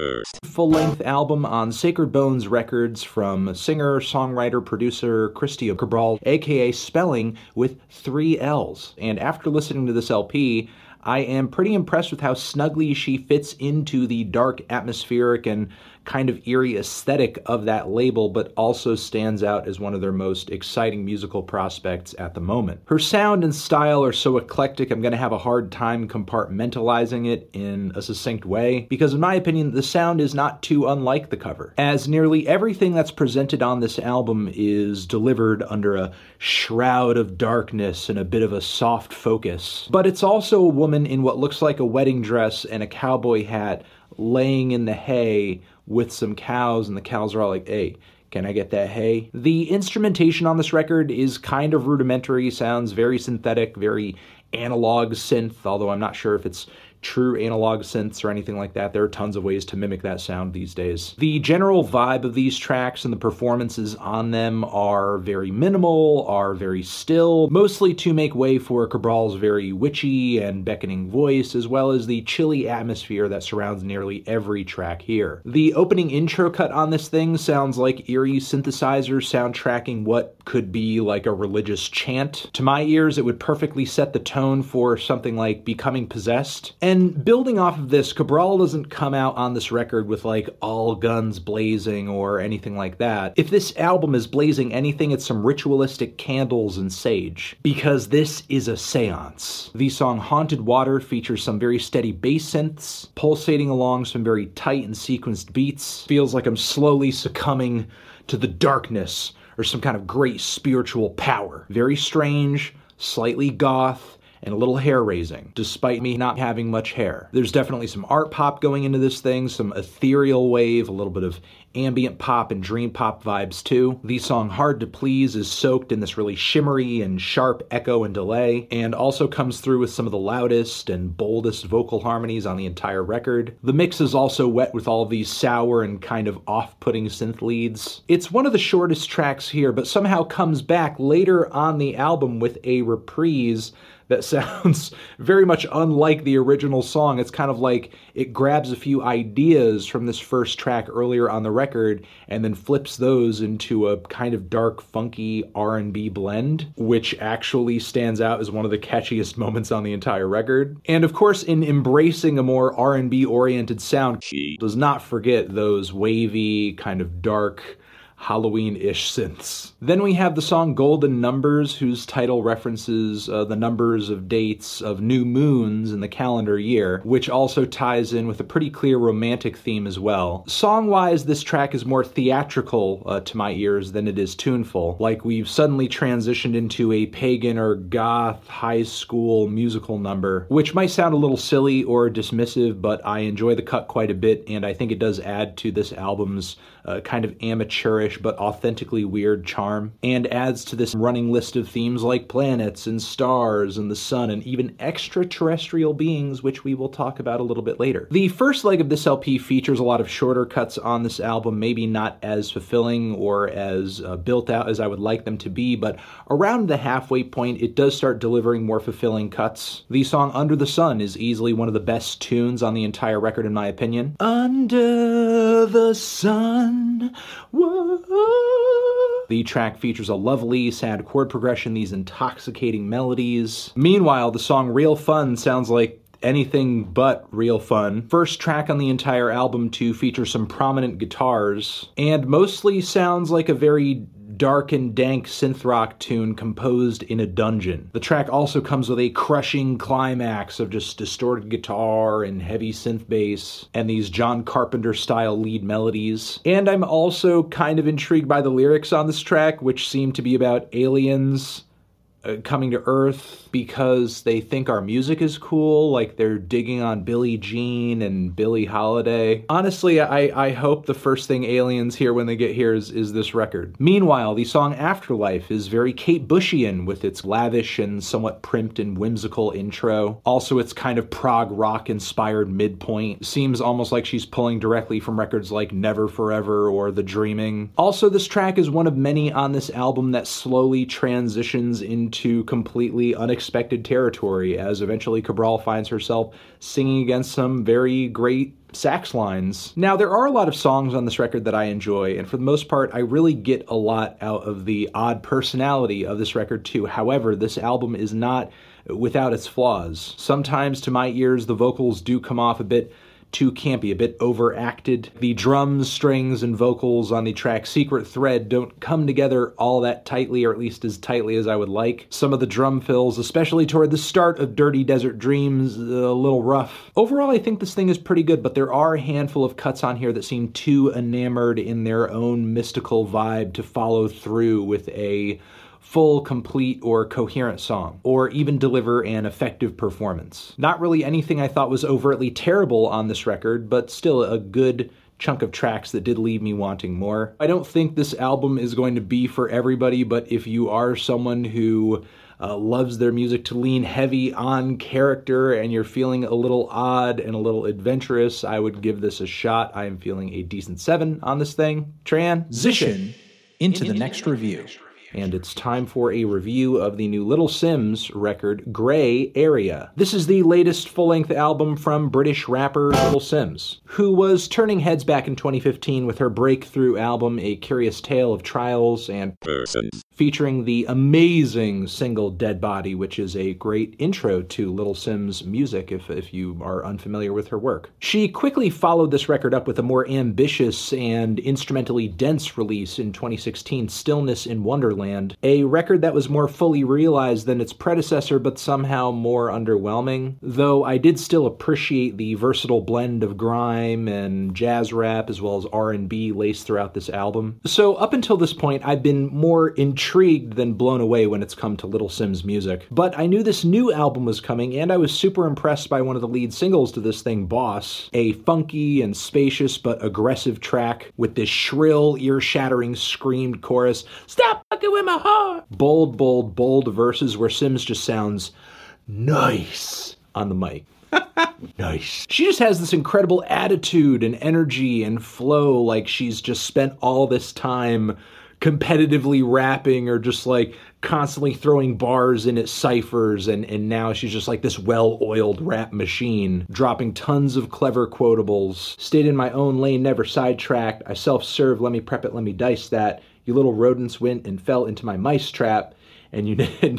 full length album on Sacred Bones Records from singer, songwriter, producer Chrystia Cabral, aka Spellling, with three L's. And after listening to this LP, I am pretty impressed with how snugly she fits into the dark, atmospheric, and kind of eerie aesthetic of that label, but also stands out as one of their most exciting musical prospects at the moment. Her sound and style are so eclectic, I'm going to have a hard time compartmentalizing it in a succinct way, because in my opinion, the sound is not too unlike the cover, as nearly everything that's presented on this album is delivered under a shroud of darkness and a bit of a soft focus. But it's also a woman in what looks like a wedding dress and a cowboy hat laying in the hay with some cows, and the cows are all like, hey, can I get that hay? The instrumentation on this record is kind of rudimentary, sounds very synthetic, very analog synth, although I'm not sure if it's true analog synths or anything like that. There are tons of ways to mimic that sound these days. The general vibe of these tracks and the performances on them are very minimal, are very still, mostly to make way for Cabral's very witchy and beckoning voice, as well as the chilly atmosphere that surrounds nearly every track here. The opening intro cut on this thing sounds like eerie synthesizer soundtracking what could be like a religious chant. To my ears, it would perfectly set the tone for something like Becoming Possessed. And and building off of this, Cabral doesn't come out on this record with like all guns blazing or anything like that. If this album is blazing anything, it's some ritualistic candles and sage, because this is a seance. The song Haunted Water features some very steady bass synths, pulsating along some very tight and sequenced beats. Feels like I'm slowly succumbing to the darkness or some kind of great spiritual power. Very strange, slightly goth, and a little hair raising, despite me not having much hair. There's definitely some art pop going into this thing, some ethereal wave, a little bit of ambient pop and dream pop vibes too. The song Hard to Please is soaked in this really shimmery and sharp echo and delay, and also comes through with some of the loudest and boldest vocal harmonies on the entire record. The mix is also wet with all these sour and kind of off putting synth leads. It's one of the shortest tracks here, but somehow comes back later on the album with a reprise that sounds very much unlike the original song. It's kind of like it grabs a few ideas from this first track earlier on the record and then flips those into a kind of dark, funky R&B blend, which actually stands out as one of the catchiest moments on the entire record. And of course, in embracing a more R&B oriented sound, she does not forget those wavy, kind of dark, Halloween ish synths. Then we have the song Golden Numbers, whose title references uh, the numbers of dates of new moons in the calendar year, which also ties in with a pretty clear romantic theme as well. Song wise, this track is more theatrical uh, to my ears than it is tuneful, like we've suddenly transitioned into a pagan or goth high school musical number, which might sound a little silly or dismissive, but I enjoy the cut quite a bit, and I think it does add to this album's uh, kind of amateurish but authentically weird charm, and adds to this running list of themes like planets and stars and the sun and even extraterrestrial beings, which we will talk about a little bit later. The first leg of this LP features a lot of shorter cuts on this album, maybe not as fulfilling or as uh, built out as I would like them to be, but around the halfway point, it does start delivering more fulfilling cuts. The song Under the Sun is easily one of the best tunes on the entire record, in my opinion. Under the Sun Whoa. The track features a lovely, sad chord progression, these intoxicating melodies. Meanwhile, the song Real Fun sounds like anything but real fun. First track on the entire album to feature some prominent guitars, and mostly sounds like a very dark and dank synth rock tune composed in a dungeon. The track also comes with a crushing climax of just distorted guitar and heavy synth bass and these John Carpenter style lead melodies. And I'm also kind of intrigued by the lyrics on this track, which seem to be about aliens Uh, coming to Earth because they think our music is cool, like they're digging on Billie Jean and Billie Holiday. Honestly, I, I hope the first thing aliens hear when they get here is, is this record. Meanwhile, the song Afterlife is very Kate Bushian with its lavish and somewhat primped and whimsical intro. Also, its kind of prog rock inspired midpoint seems almost like she's pulling directly from records like Never Forever or The Dreaming. Also, this track is one of many on this album that slowly transitions into into completely unexpected territory as eventually Cabral finds herself singing against some very great sax lines. Now, there are a lot of songs on this record that I enjoy, and for the most part, I really get a lot out of the odd personality of this record, too. However, this album is not without its flaws. Sometimes, to my ears, the vocals do come off a bit too campy, a bit overacted. The drums, strings, and vocals on the track Secret Thread don't come together all that tightly, or at least as tightly as I would like. Some of the drum fills, especially toward the start of Dirty Desert Dreams, a little rough. Overall, I think this thing is pretty good, but there are a handful of cuts on here that seem too enamored in their own mystical vibe to follow through with a full, complete, or coherent song, or even deliver an effective performance. Not really anything I thought was overtly terrible on this record, but still a good chunk of tracks that did leave me wanting more. I don't think this album is going to be for everybody, but if you are someone who uh, loves their music to lean heavy on character and you're feeling a little odd and a little adventurous, I would give this a shot. I am feeling a decent seven on this thing. Transition into the next review and it's time for a review of the new Little Simz record, GREY Area. This is the latest full length album from British rapper Little Simz, who was turning heads back in 2015 with her breakthrough album, A Curious Tale of Trials and Persons, featuring the amazing single Dead Body, which is a great intro to Little Simz music if, if you are unfamiliar with her work. She quickly followed this record up with a more ambitious and instrumentally dense release in 2016, Stillness in Wonderland a record that was more fully realized than its predecessor but somehow more underwhelming, though I did still appreciate the versatile blend of grime and jazz rap as well as R&B laced throughout this album. So up until this point I've been more intrigued than blown away when it's come to Little Simz music. But I knew this new album was coming and I was super impressed by one of the lead singles to this thing, Boss, a funky and spacious but aggressive track with this shrill, ear-shattering screamed chorus. Stop fucking with my heart. Bold, bold, bold verses where Simz just sounds nice on the mic. nice. She just has this incredible attitude and energy and flow, like she's just spent all this time competitively rapping or just like constantly throwing bars in at ciphers and, and now she's just like this well-oiled rap machine dropping tons of clever quotables. Stayed in my own lane never sidetracked. I self-serve let me prep it let me dice that. You little rodents went and fell into my mice trap, and you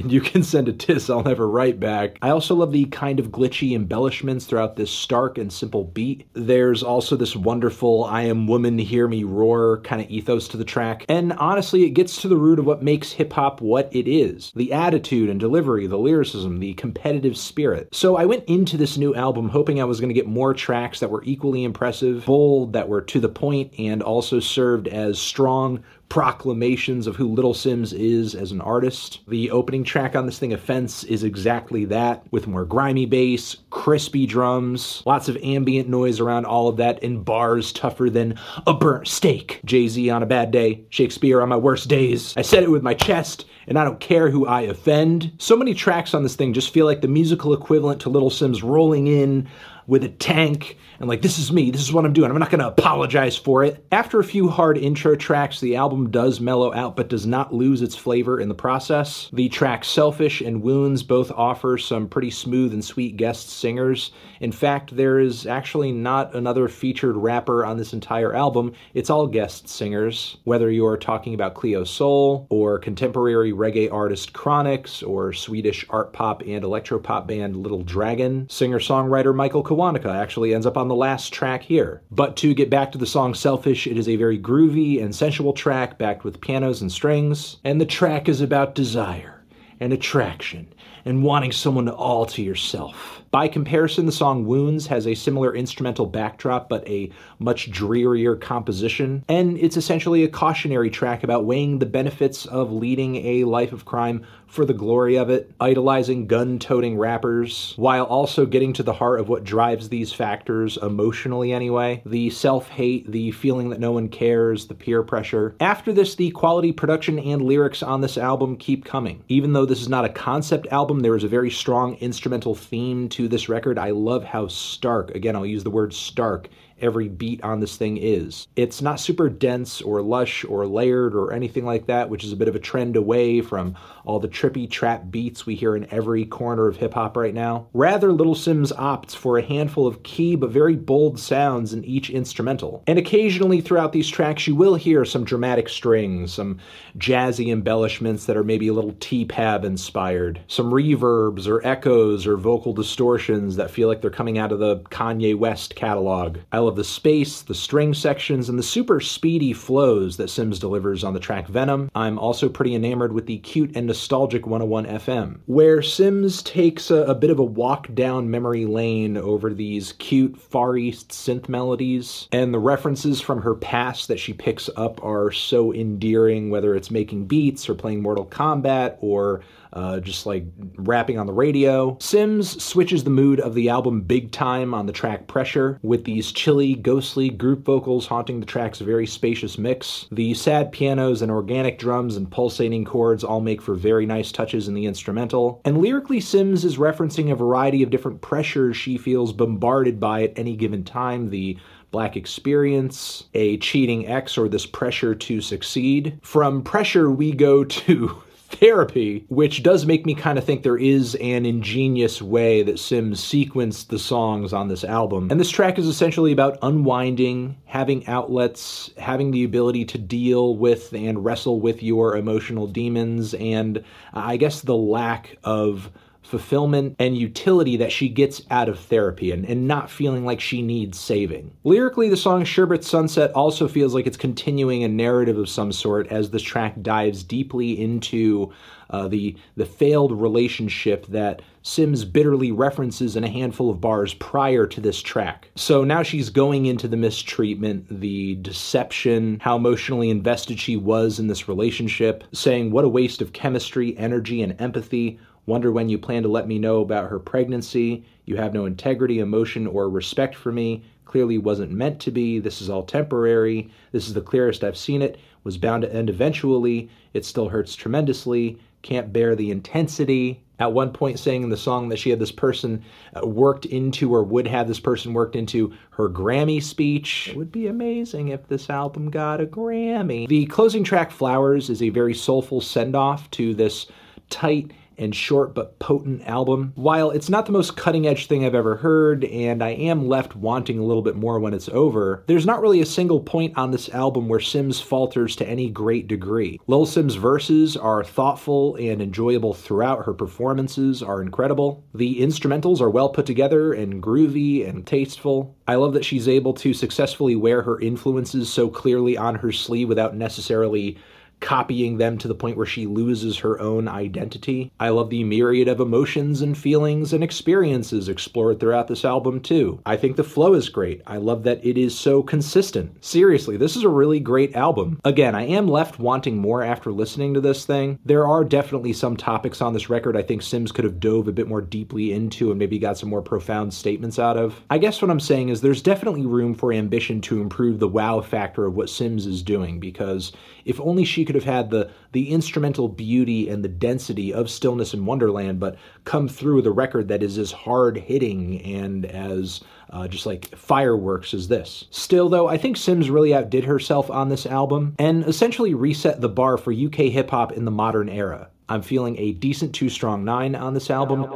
and, you can send a tiss I'll never write back. I also love the kind of glitchy embellishments throughout this stark and simple beat. There's also this wonderful I am woman, hear me roar kind of ethos to the track. And honestly, it gets to the root of what makes hip hop what it is the attitude and delivery, the lyricism, the competitive spirit. So I went into this new album hoping I was going to get more tracks that were equally impressive, bold, that were to the point, and also served as strong, proclamations of who Little Simz is as an artist. The opening track on this thing, Offense, is exactly that, with more grimy bass, crispy drums, lots of ambient noise around all of that, and bars tougher than a burnt steak. Jay Z on a bad day, Shakespeare on my worst days. I said it with my chest, and I don't care who I offend. So many tracks on this thing just feel like the musical equivalent to Little Simz rolling in with a tank and like, this is me, this is what I'm doing. I'm not going to apologize for it. After a few hard intro tracks, the album does mellow out but does not lose its flavor in the process. The tracks Selfish and Wounds both offer some pretty smooth and sweet guest singers. In fact, there is actually not another featured rapper on this entire album. It's all guest singers, whether you're talking about Cleo Sol or contemporary reggae artist Chronixx or Swedish art pop and electropop band Little Dragon, singer-songwriter Michael Kiwanuka actually ends up on the last track here. But to get back to the song Selfish, it is a very groovy and sensual track backed with pianos and strings. And the track is about desire and attraction and wanting someone all to yourself. By comparison, the song Wounds has a similar instrumental backdrop, but a much drearier composition. And it's essentially a cautionary track about weighing the benefits of leading a life of crime for the glory of it, idolizing gun toting rappers, while also getting to the heart of what drives these factors emotionally, anyway the self hate, the feeling that no one cares, the peer pressure. After this, the quality production and lyrics on this album keep coming. Even though this is not a concept album, there is a very strong instrumental theme to this record. I love how stark, again, I'll use the word stark, every beat on this thing is. It's not super dense or lush or layered or anything like that, which is a bit of a trend away from all the trippy trap beats we hear in every corner of hip hop right now. Rather, Little Simz opts for a handful of key but very bold sounds in each instrumental. And occasionally throughout these tracks, you will hear some dramatic strings, some jazzy embellishments that are maybe a little T-Pab inspired, some reverbs or echoes or vocal distortions that feel like they're coming out of the Kanye West catalog. I love the space, the string sections, and the super speedy flows that Simz delivers on the track Venom. I'm also pretty enamored with the cute and nostalgic 101 FM, where Simz takes a, a bit of a walk down memory lane over these cute Far East synth melodies, and the references from her past that she picks up are so endearing, whether it's making beats or playing Mortal Kombat or uh, just like rapping on the radio. Simz switches the mood of the album big time on the track Pressure, with these chilly, ghostly group vocals haunting the track's very spacious mix. The sad pianos and organic drums and pulsating chords all make for very nice touches in the instrumental. And lyrically, Simz is referencing a variety of different pressures she feels bombarded by at any given time. The black experience, a cheating ex, or this pressure to succeed. From pressure, we go to therapy, which does make me kind of think there is an ingenious way that Simz sequenced the songs on this album. And this track is essentially about unwinding, having outlets, having the ability to deal with and wrestle with your emotional demons, and uh, I guess the lack of fulfillment, and utility that she gets out of therapy and, and not feeling like she needs saving. Lyrically, the song Sherbet Sunset also feels like it's continuing a narrative of some sort as this track dives deeply into uh, the, the failed relationship that Simz bitterly references in a handful of bars prior to this track. So now she's going into the mistreatment, the deception, how emotionally invested she was in this relationship, saying what a waste of chemistry, energy, and empathy. Wonder when you plan to let me know about her pregnancy. You have no integrity, emotion, or respect for me. Clearly wasn't meant to be. This is all temporary. This is the clearest I've seen it. Was bound to end eventually. It still hurts tremendously. Can't bear the intensity. At one point, saying in the song that she had this person uh, worked into, or would have this person worked into her Grammy speech. It would be amazing if this album got a Grammy. The closing track, Flowers, is a very soulful send off to this tight and short but potent album. While it's not the most cutting edge thing I've ever heard, and I am left wanting a little bit more when it's over, there's not really a single point on this album where Simz falters to any great degree. Lil Simz' verses are thoughtful and enjoyable throughout, her performances are incredible. The instrumentals are well put together and groovy and tasteful. I love that she's able to successfully wear her influences so clearly on her sleeve without necessarily copying them to the point where she loses her own identity. I love the myriad of emotions and feelings and experiences explored throughout this album, too. I think the flow is great. I love that it is so consistent. Seriously, this is a really great album. Again, I am left wanting more after listening to this thing. There are definitely some topics on this record I think Simz could have dove a bit more deeply into and maybe got some more profound statements out of. I guess what I'm saying is there's definitely room for ambition to improve the wow factor of what Simz is doing because if only she could have had the the instrumental beauty and the density of Stillness in Wonderland, but come through with a record that is as hard hitting and as uh, just like fireworks as this. Still, though, I think Simz really outdid herself on this album and essentially reset the bar for UK hip hop in the modern era. I'm feeling a decent two strong nine on this album.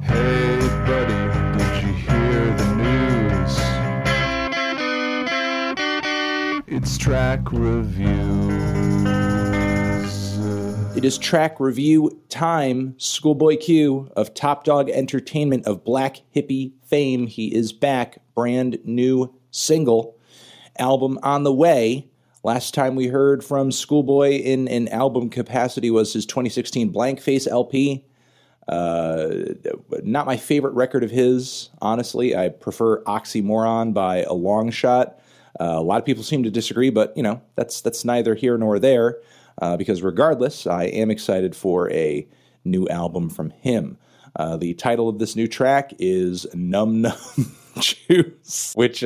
Hey, buddy, It's track reviews. It is track review time. ScHoolboy Q of Top Dawg Entertainment of Black Hippy fame. He is back. Brand new single. Album on the way. Last time we heard from ScHoolboy in an album capacity was his 2016 Blank Face LP. Uh, not my favorite record of his, honestly. I prefer Oxymoron by a long shot. Uh, a lot of people seem to disagree, but you know that's that's neither here nor there uh, because regardless, I am excited for a new album from him. Uh, the title of this new track is Numb Numb Juice, which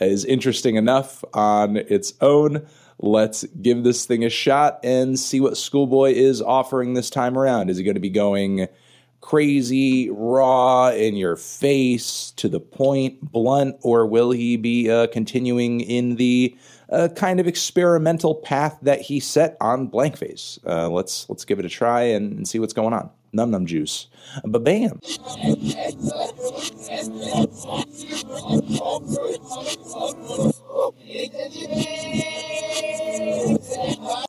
is interesting enough on its own. Let's give this thing a shot and see what ScHoolboy is offering this time around. Is he going to be going crazy, raw, in your face, to the point, blunt, or will he be uh, continuing in the uh, kind of experimental path that he set on Blankface? Uh, let's let's give it a try and, and see what's going on. Numb numb juice, but bam.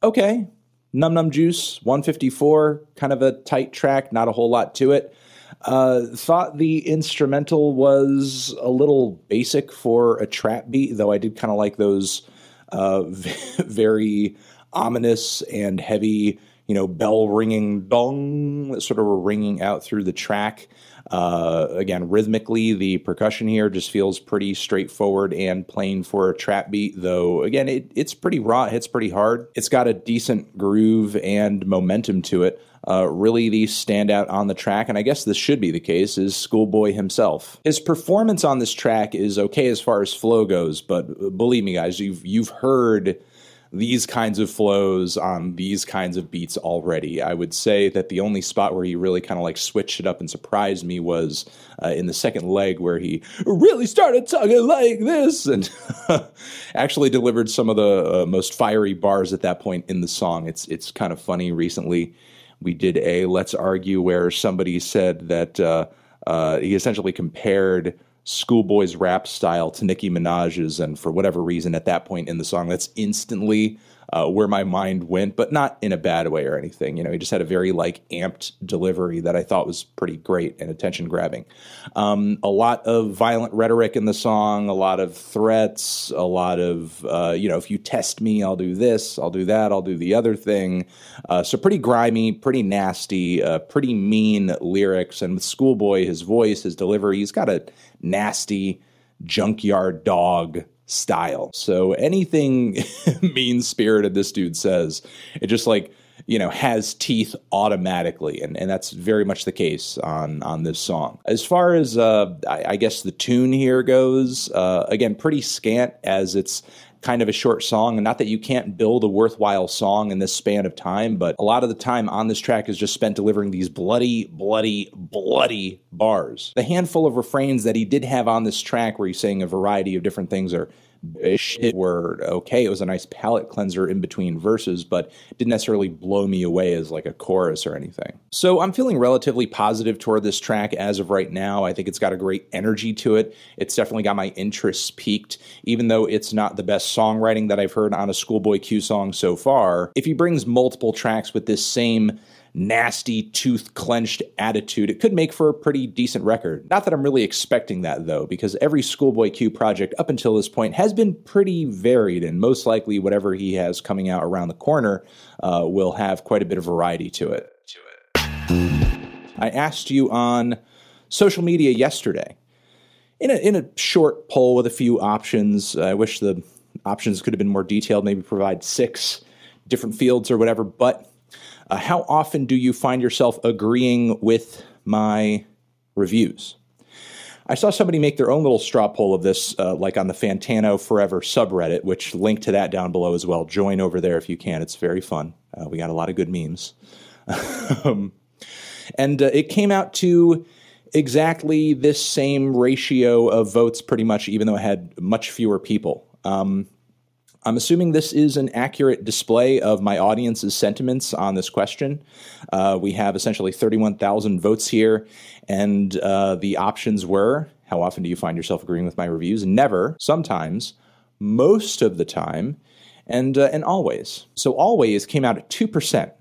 Okay, Numb Numb Juice, 154, kind of a tight track, not a whole lot to it. Uh, thought the instrumental was a little basic for a trap beat, though I did kind of like those uh, very ominous and heavy, you know, bell ringing dong that sort of were ringing out through the track. Uh, again, rhythmically, the percussion here just feels pretty straightforward and plain for a trap beat, though, again, it, it's pretty raw, it hits pretty hard. It's got a decent groove and momentum to it. Uh, really, the standout on the track, and I guess this should be the case, is ScHoolboy himself. His performance on this track is okay as far as flow goes, but believe me, guys, you've you've heard these kinds of flows on these kinds of beats already. I would say that the only spot where he really kind of like switched it up and surprised me was uh, in the second leg where he really started talking like this and actually delivered some of the uh, most fiery bars at that point in the song. It's it's kind of funny. Recently, we did a let's argue where somebody said that uh, uh he essentially compared ScHoolboy's rap style to Nicki Minaj's, and for whatever reason, at that point in the song, that's instantly uh, where my mind went, but not in a bad way or anything. You know, he just had a very like amped delivery that I thought was pretty great and attention grabbing. Um, a lot of violent rhetoric in the song, a lot of threats, a lot of uh, you know, if you test me, I'll do this, I'll do that, I'll do the other thing. Uh, so pretty grimy, pretty nasty, uh, pretty mean lyrics. And with ScHoolboy, his voice, his delivery, he's got a nasty junkyard dog style. So anything mean spirited this dude says, it just like you know has teeth automatically and, and that's very much the case on on this song as far as uh, I, I, guess the tune here goes uh, again pretty scant as it's kind of a short song. And not that you can't build a worthwhile song in this span of time but a lot of the time on this track is just spent delivering these bloody bloody bloody bars. The handful of refrains that he did have on this track where he's saying a variety of different things are it were okay. It was a nice palate cleanser in between verses, but didn't necessarily blow me away as like a chorus or anything. So I'm feeling relatively positive toward this track as of right now. I think it's got a great energy to it. It's definitely got my interests peaked, even though it's not the best songwriting that I've heard on a ScHoolboy Q song so far. If he brings multiple tracks with this same nasty, tooth clenched attitude, it could make for a pretty decent record. Not that I'm really expecting that, though, because every ScHoolboy Q project up until this point has been pretty varied, and most likely whatever he has coming out around the corner uh, will have quite a bit of variety to it. To it. I asked you on social media yesterday. In a, in a short poll with a few options, I wish the options could have been more detailed, maybe provide six different fields or whatever, but uh, how often do you find yourself agreeing with my reviews? I saw somebody make their own little straw poll of this, uh, like on the Fantano Forever subreddit, which link to that down below as well. Join over there if you can. It's very fun. Uh, we got a lot of good memes. um, and uh, it came out to exactly this same ratio of votes, pretty much, even though it had much fewer people. Um, I'm assuming this is an accurate display of my audience's sentiments on this question. Uh, we have essentially 31,000 votes here, and uh, the options were how often do you find yourself agreeing with my reviews? Never, sometimes, most of the time, and, uh, and always. So always came out at 2%,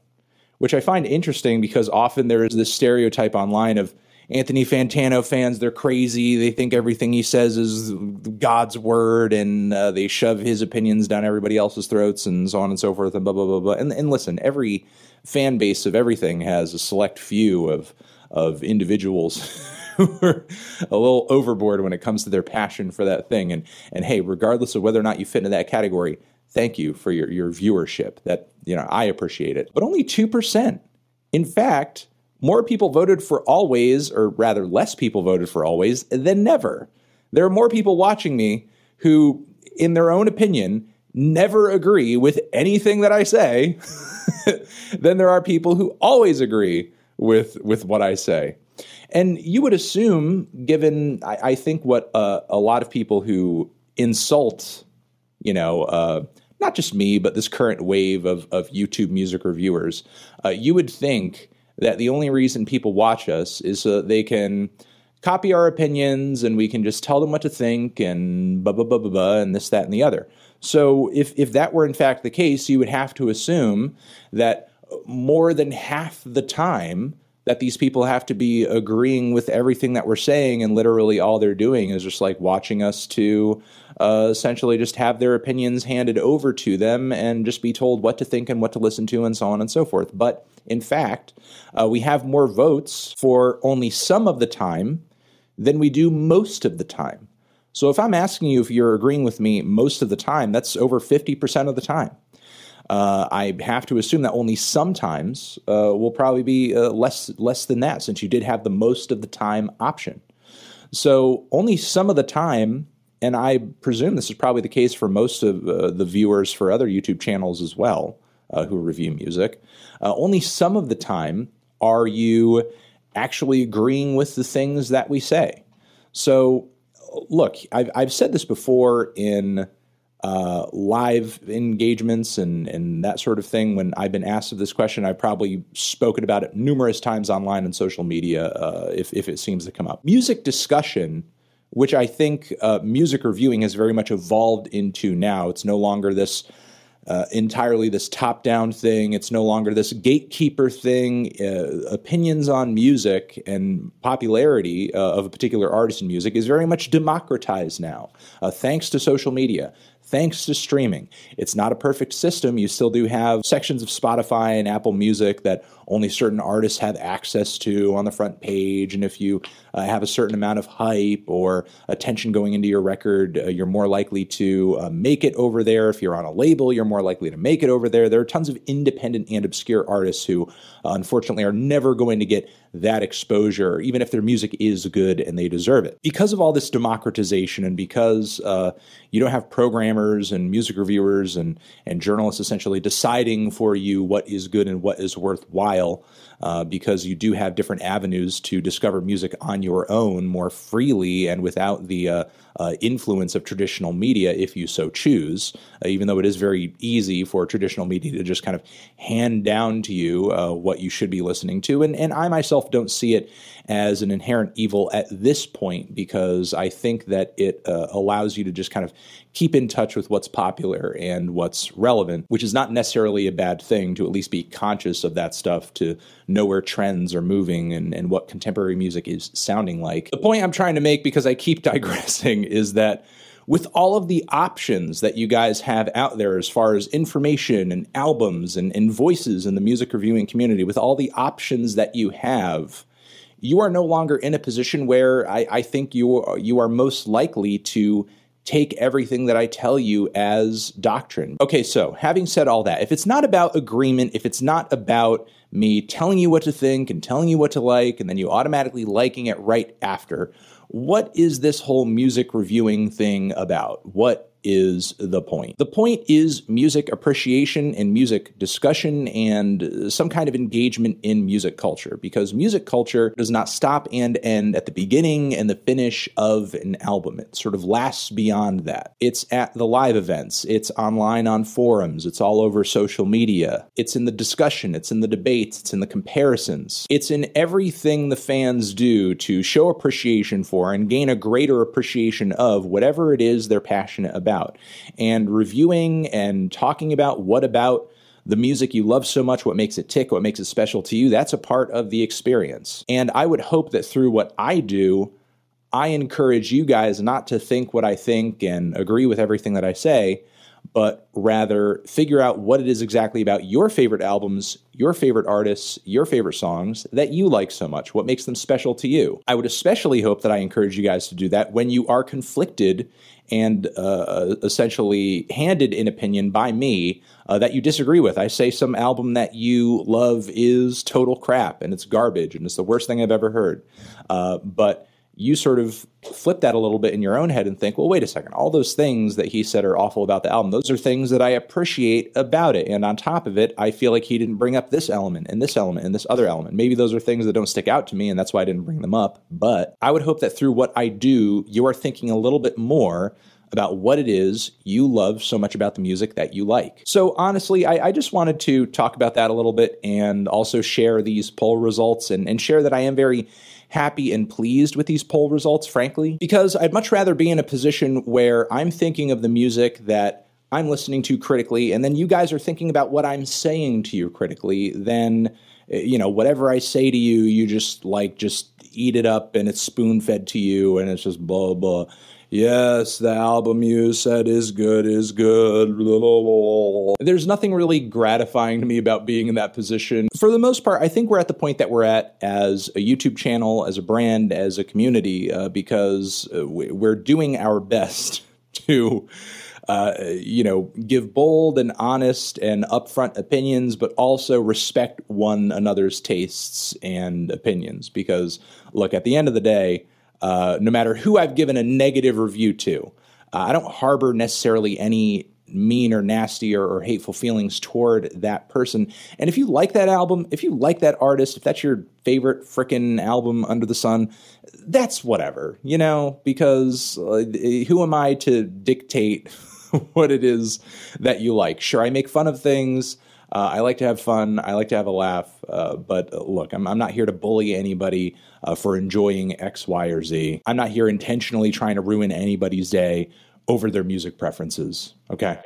which I find interesting because often there is this stereotype online of Anthony Fantano fans, they're crazy. They think everything he says is God's word, and uh, they shove his opinions down everybody else's throats, and so on and so forth, and blah blah blah blah. And, and listen, every fan base of everything has a select few of of individuals who are a little overboard when it comes to their passion for that thing. And and hey, regardless of whether or not you fit into that category, thank you for your your viewership. That you know I appreciate it. But only two percent. In fact, more people voted for always, or rather, less people voted for always than never. There are more people watching me who, in their own opinion, never agree with anything that I say than there are people who always agree with with what I say. And you would assume, given I, I think what uh, a lot of people who insult, you know, uh, not just me, but this current wave of of YouTube music reviewers, uh, you would think that the only reason people watch us is so that they can copy our opinions and we can just tell them what to think and blah blah blah blah blah and this that and the other. So if if that were in fact the case, you would have to assume that more than half the time that these people have to be agreeing with everything that we're saying, and literally all they're doing is just like watching us to uh, essentially just have their opinions handed over to them and just be told what to think and what to listen to, and so on and so forth. But in fact, uh, we have more votes for only some of the time than we do most of the time. So if I'm asking you if you're agreeing with me most of the time, that's over 50% of the time. Uh, I have to assume that only sometimes uh, will probably be uh, less less than that, since you did have the most of the time option. So only some of the time, and I presume this is probably the case for most of uh, the viewers for other YouTube channels as well uh, who review music. Uh, only some of the time are you actually agreeing with the things that we say. So look, I've, I've said this before in uh, live engagements and, and that sort of thing. When I've been asked this question, I've probably spoken about it numerous times online and social media uh, if, if it seems to come up. Music discussion, which I think uh, music reviewing has very much evolved into now, it's no longer this uh, entirely this top down thing. It's no longer this gatekeeper thing. Uh, opinions on music and popularity uh, of a particular artist in music is very much democratized now, uh, thanks to social media, thanks to streaming. It's not a perfect system. You still do have sections of Spotify and Apple Music that only certain artists have access to on the front page. And if you uh, have a certain amount of hype or attention going into your record, uh, you're more likely to uh, make it over there. If you're on a label, you're more likely to make it over there. There are tons of independent and obscure artists who, uh, unfortunately, are never going to get that exposure, even if their music is good and they deserve it. Because of all this democratization and because uh, you don't have programmers and music reviewers and, and journalists essentially deciding for you what is good and what is worthwhile, uh, because you do have different avenues to discover music on your own more freely and without the uh, uh, influence of traditional media if you so choose, uh, even though it is very easy for traditional media to just kind of hand down to you uh, what you should be listening to. And, and I myself don't see it as an inherent evil at this point because I think that it uh, allows you to just kind of keep in touch with what's popular and what's relevant, which is not necessarily a bad thing to at least be conscious of that stuff, to know where trends are moving and, and what contemporary music is sounding like. The point I'm trying to make, because I keep digressing, is that with all of the options that you guys have out there as far as information and albums and, and voices in the music reviewing community, with all the options that you have, you are no longer in a position where I, I think you are, you are most likely to take everything that I tell you as doctrine. Okay, so having said all that, if it's not about agreement, if it's not about me telling you what to think and telling you what to like, and then you automatically liking it right after, what is this whole music reviewing thing about? What is the point. The point is music appreciation and music discussion and some kind of engagement in music culture because music culture does not stop and end at the beginning and the finish of an album. It sort of lasts beyond that. It's at the live events, it's online on forums, it's all over social media, it's in the discussion, it's in the debates, it's in the comparisons, it's in everything the fans do to show appreciation for and gain a greater appreciation of whatever it is they're passionate about about. And reviewing and talking about what about the music you love so much, what makes it tick, what makes it special to you, that's a part of the experience. And I would hope that through what I do, I encourage you guys not to think what I think and agree with everything that I say, but rather figure out what it is exactly about your favorite albums, your favorite artists, your favorite songs that you like so much, what makes them special to you. I would especially hope that I encourage you guys to do that when you are conflicted and uh, essentially handed an opinion by me uh, that you disagree with. I say some album that you love is total crap and it's garbage and it's the worst thing I've ever heard. Uh, but you sort of flip that a little bit in your own head and think, well, wait a second, all those things that he said are awful about the album, those are things that I appreciate about it. And on top of it, I feel like he didn't bring up this element and this element and this other element. Maybe those are things that don't stick out to me, and that's why I didn't bring them up. But I would hope that through what I do, you are thinking a little bit more about what it is you love so much about the music that you like. So, honestly, I, I, just wanted to talk about that a little bit and also share these poll results and, and share that I am very happy and pleased with these poll results, frankly, because I'd much rather be in a position where I'm thinking of the music that I'm listening to critically, and then you guys are thinking about what I'm saying to you critically, then, eh, you know, whatever I say to you, you just like, just eat it up and it's spoon fed to you and it's just blah, blah yes, the album you said is good, is good. There's nothing really gratifying to me about being in that position. For the most part, I think we're at the point that we're at as a YouTube channel, as a brand, as a community, uh, because uh, we're doing our best to. Uh, you know, give bold and honest and upfront opinions, but also respect one another's tastes and opinions. Because, look, at the end of the day, uh, no matter who I've given a negative review to. Uh, I don't harbor necessarily any mean or nasty or, or, hateful feelings toward that person. And if you like that album, if you like that artist, if that's your favorite freaking album under the sun, that's whatever, you know, because uh, who am I to dictate what it is that you like? Sure, I make fun of things. Uh, I like to have fun. I like to have a laugh. Uh, but uh, look, I'm, I'm, not here to bully anybody uh, for enjoying X, Y, or Z. I'm not here intentionally trying to ruin anybody's day over their music preferences. Okay.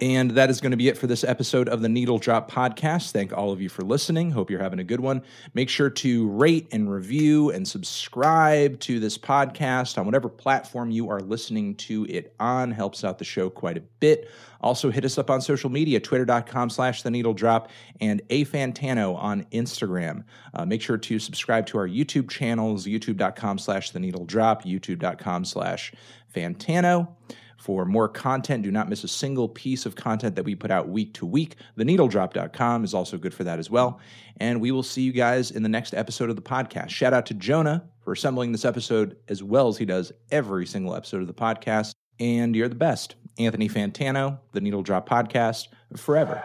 And that is going to be it for this episode of the Needle Drop Podcast. Thank all of you for listening. Hope you're having a good one. Make sure to rate and review and subscribe to this podcast on whatever platform you are listening to it on. Helps out the show quite a bit. Also, hit us up on social media, twitter.com slash the needle drop and a fantano on Instagram. Uh, make sure to subscribe to our YouTube channels, youtube.com slash the needle drop, youtube.com slash fantano. For more content, do not miss a single piece of content that we put out week to week. TheNeedleDrop.com is also good for that as well. And we will see you guys in the next episode of the podcast. Shout out to Jonah for assembling this episode as well as he does every single episode of the podcast. And you're the best. Anthony Fantano, The Needle Drop Podcast, forever.